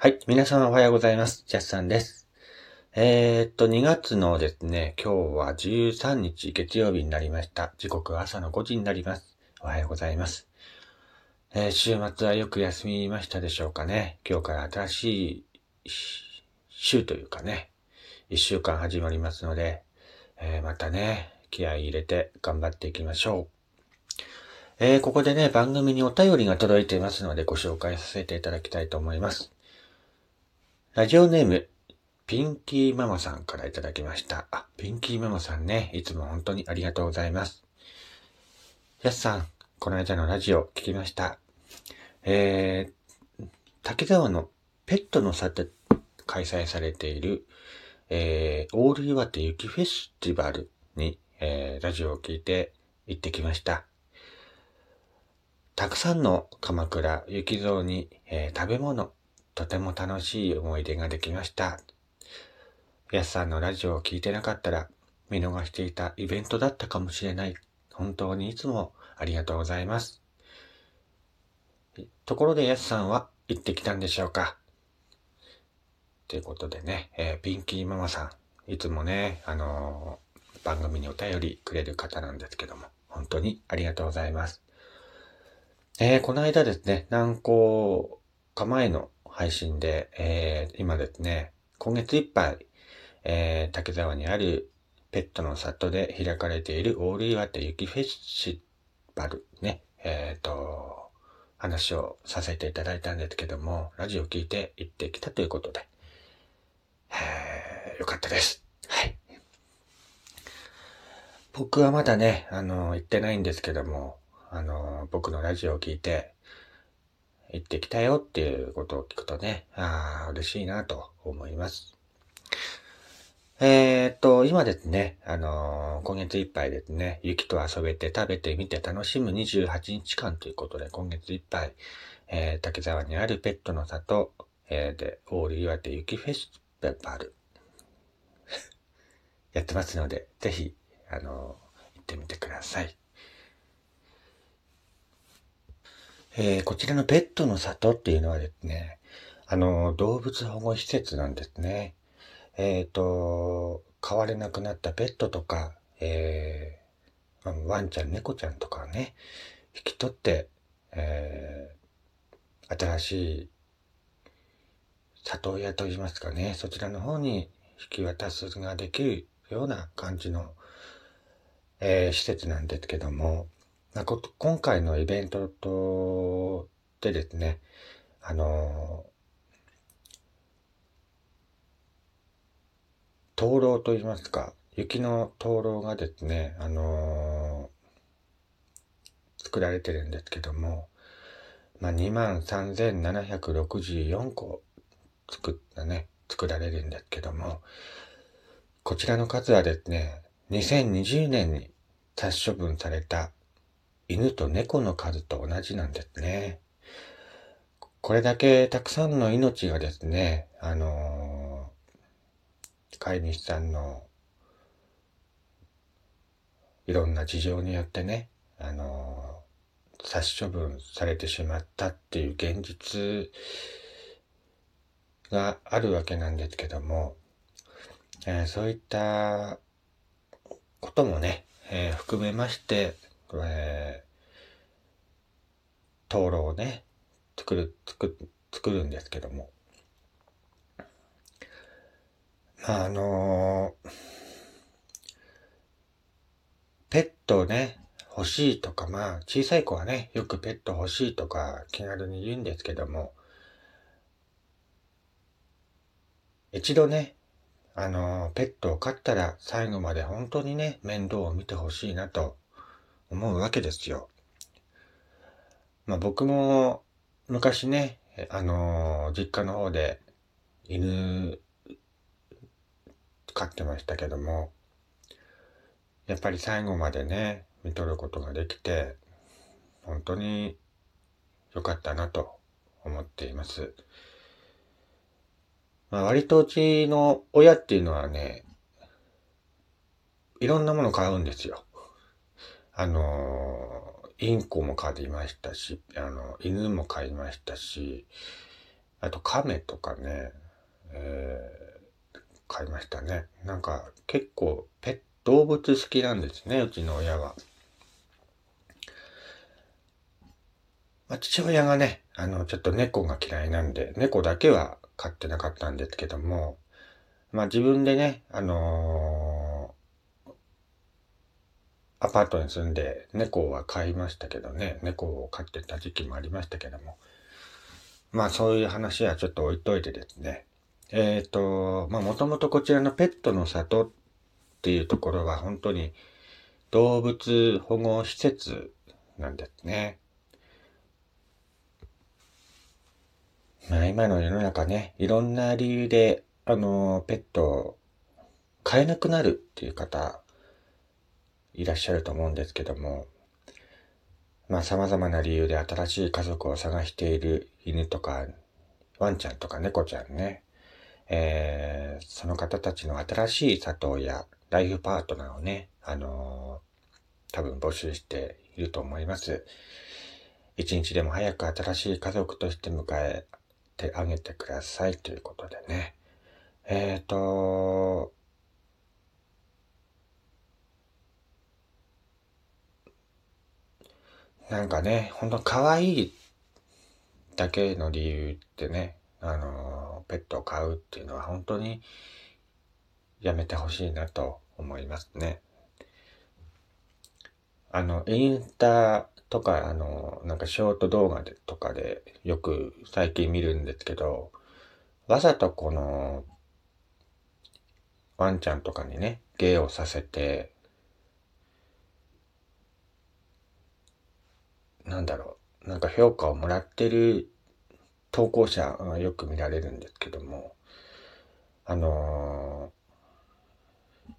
はい。皆様おはようございます。ジャスさんです。えー、っと、2月のですね、今日は13日月曜日になりました。時刻は朝の5時になります。おはようございます。えー週末はよく休みましたでしょうかね。今日から新しい週というかね、1週間始まりますので、えーまたね、気合い入れて頑張っていきましょう。えここでね、番組にお便りが届いていますのでご紹介させていただきたいと思います。ラジオネーム、ピンキーママさんからいただきました。あ、ピンキーママさんね、いつも本当にありがとうございます。やすさん、この間のラジオ聞きました。えー、竹沢のペットの里で開催されている、えー、オール岩手雪フェスティバルに、えー、ラジオを聞いて行ってきました。たくさんの鎌倉、雪像に、えー食べ物、とても楽しい思い出ができました。やすさんのラジオを聞いてなかったら、見逃していたイベントだったかもしれない。本当にいつもありがとうございます。ところでやすさんは行ってきたんでしょうかということでね、えーピンキーママさん、いつもね、あのー番組にお便りくれる方なんですけども、本当にありがとうございます。えーこの間ですね、何個か前の配信で、えー今ですね、今月いっぱい、えー竹沢にあるペットの里で開かれているオール岩手雪フェスティバルね、えっ、と、話をさせていただいたんですけども、ラジオ聞いて行ってきたということで、えーよかったです。はい。僕はまだね、あの、行ってないんですけども、あの、僕のラジオを聞いて、行ってきたよっていうことを聞くとね、ああ、嬉しいなと思います。えーっと、今ですね、あのー今月いっぱいですね、雪と遊べて食べてみて楽しむ28日間ということで、今月いっぱい、えー竹沢にあるペットの里、えーで、オール岩手雪フェスティバル、やってますので、ぜひ、あのー行ってみてください。えーこちらのペットの里っていうのはですね、あの動物保護施設なんですね。えっ、と、飼われなくなったペットとか、えーまあワンちゃん、猫ちゃんとかね、引き取って、えー新しい里親といいますかね、そちらの方に引き渡すができるような感じの、えー施設なんですけども、今回のイベントと、でですね、あの灯籠といいますか、雪の灯籠がですね、あのー作られてるんですけども、まあ、23,764個作ったね、作られるんですけども、こちらの数はですね、2020年に殺処分された犬と猫の数と同じなんですね。これだけたくさんの命がですね、あのー飼い主さんのいろんな事情によってね、あのー殺処分されてしまったっていう現実があるわけなんですけども、えーそういったこともね、えー含めまして、えー、灯籠をね、作る、作る、作るんですけども、まあ、あのーペットね、欲しいとか、まあ、小さい子はね、よくペット欲しいとか気軽に言うんですけども、一度ね、あのーペットを飼ったら最後まで本当にね、面倒を見てほしいなと思うわけですよ。まあ僕も昔ね、あのー実家の方で犬飼ってましたけども、やっぱり最後までね、見とることができて、本当に良かったなと思っています。まあ割とうちの親っていうのはね、いろんなもの買うんですよ。あの、インコも買いましたし、あの、犬も買いましたし、あと亀とかね、えー、買いましたね。なんか結構ペット動物好きなんですね、うちの親は。まあ、父親がね、あの、ちょっと猫が嫌いなんで、猫だけは飼ってなかったんですけども、まあ自分でね、あのー、アパートに住んで猫は飼いましたけどね、猫を飼ってた時期もありましたけども、まあそういう話はちょっと置いといてですね、えっ、ー、と、まあもともとこちらのペットの里っていうところは本当に動物保護施設なんですね。まあ今の世の中ね、いろんな理由で、あの、ペットを飼えなくなるっていう方、いらっしゃると思うんですけども、まあ様々な理由で新しい家族を探している犬とか、ワンちゃんとか猫ちゃんね、えー、その方たちの新しい里親、ライフパートナーをね、あのー、多分募集していると思います。一日でも早く新しい家族として迎えてあげてくださいということでね。えっ、ー、と、なんかね、ほんと可愛いだけの理由ってね、あの、ペットを飼うっていうのは本当にやめてほしいなと思いますね。あの、インスタとか、あの、なんかショート動画でとかでよく最近見るんですけど、わざとこの、ワンちゃんとかにね、芸をさせて、なんだろう、なんか評価をもらってる投稿者がよく見られるんですけども、あのー、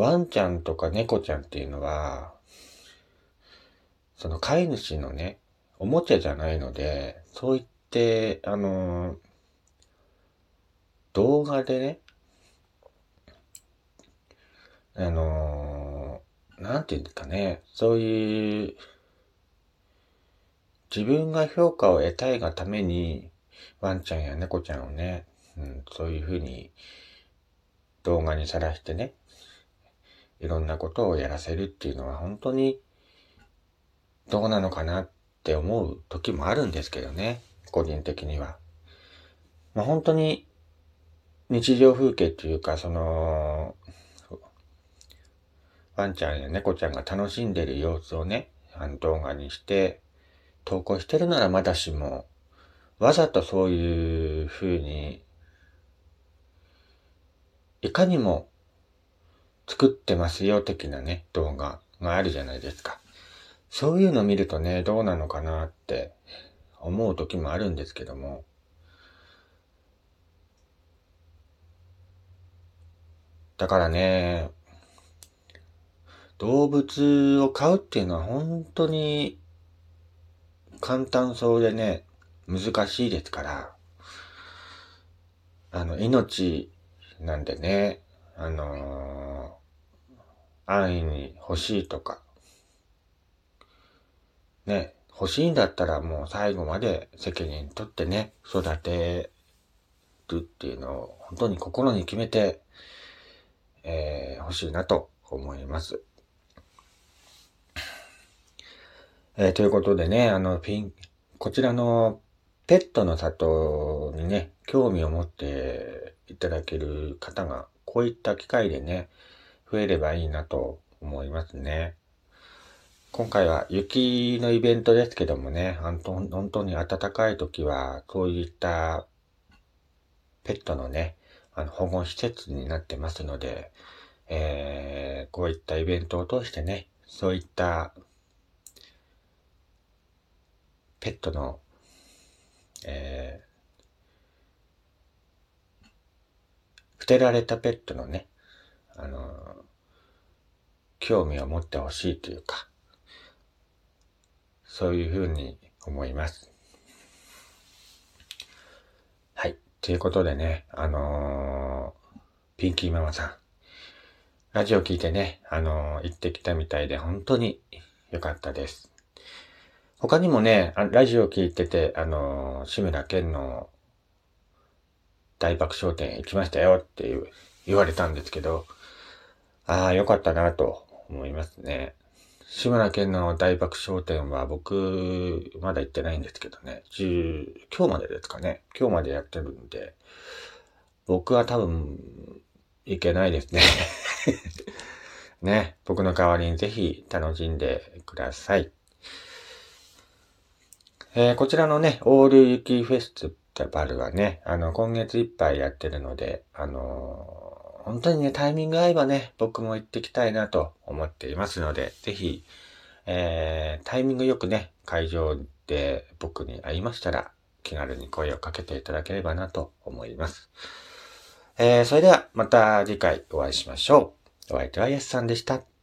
ワンちゃんとか猫ちゃんっていうのは、その飼い主のね、おもちゃじゃないので、そう言って、あのー、動画でね、あのー、なんていうんですかね、そういう、自分が評価を得たいがために、ワンちゃんや猫ちゃんをね、うん、そういうふうに動画にさらしてね、いろんなことをやらせるっていうのは本当にどうなのかなって思う時もあるんですけどね、個人的には。まあ、本当に日常風景っていうか、その、ワンちゃんや猫ちゃんが楽しんでる様子をね、あの動画にして投稿してるならまだしも、わざとそういう風に、いかにも作ってますよ的なね、動画があるじゃないですか。そういうの見るとね、どうなのかなって思う時もあるんですけども、だからね、動物を飼うっていうのは本当に簡単そうでね、難しいですから、あの、命なんでね、あのー、安易に欲しいとか、ね、欲しいんだったらもう最後まで責任取ってね、育てるっていうのを本当に心に決めて、えー、欲しいなと思います。えー、ということでね、あの、ピン、こちらのペットの里にね、興味を持っていただける方が、こういった機会でね、増えればいいなと思いますね。今回は雪のイベントですけどもね、本当に暖かい時は、そういったペットのね、あの保護施設になってますので、えー、こういったイベントを通してね、そういったペットの、えー、捨てられたペットのね、あの興味を持ってほしいというか、そういうふうに思います。はい。ということでね、あのー、ピンキーママさん、ラジオ聞いてね、あのー、行ってきたみたいで本当に良かったです。他にもね、ラジオ聞いてて、あの、志村けんの大爆笑展行きましたよって言われたんですけど、ああ、よかったなと思いますね。志村けんの大爆笑展は僕、まだ行ってないんですけどね。10今日までですかね。今日までやってるんで、僕は多分、行けないですね。ね、僕の代わりにぜひ楽しんでください。えー、こちらのね、オール雪フェスティバルはね、あの、今月いっぱいやってるので、あのー、本当にね、タイミング合えばね、僕も行ってきたいなと思っていますので、ぜひ、えー、タイミングよくね、会場で僕に会いましたら、気軽に声をかけていただければなと思います。えー、それではまた次回お会いしましょう。お相手はやすさんでした。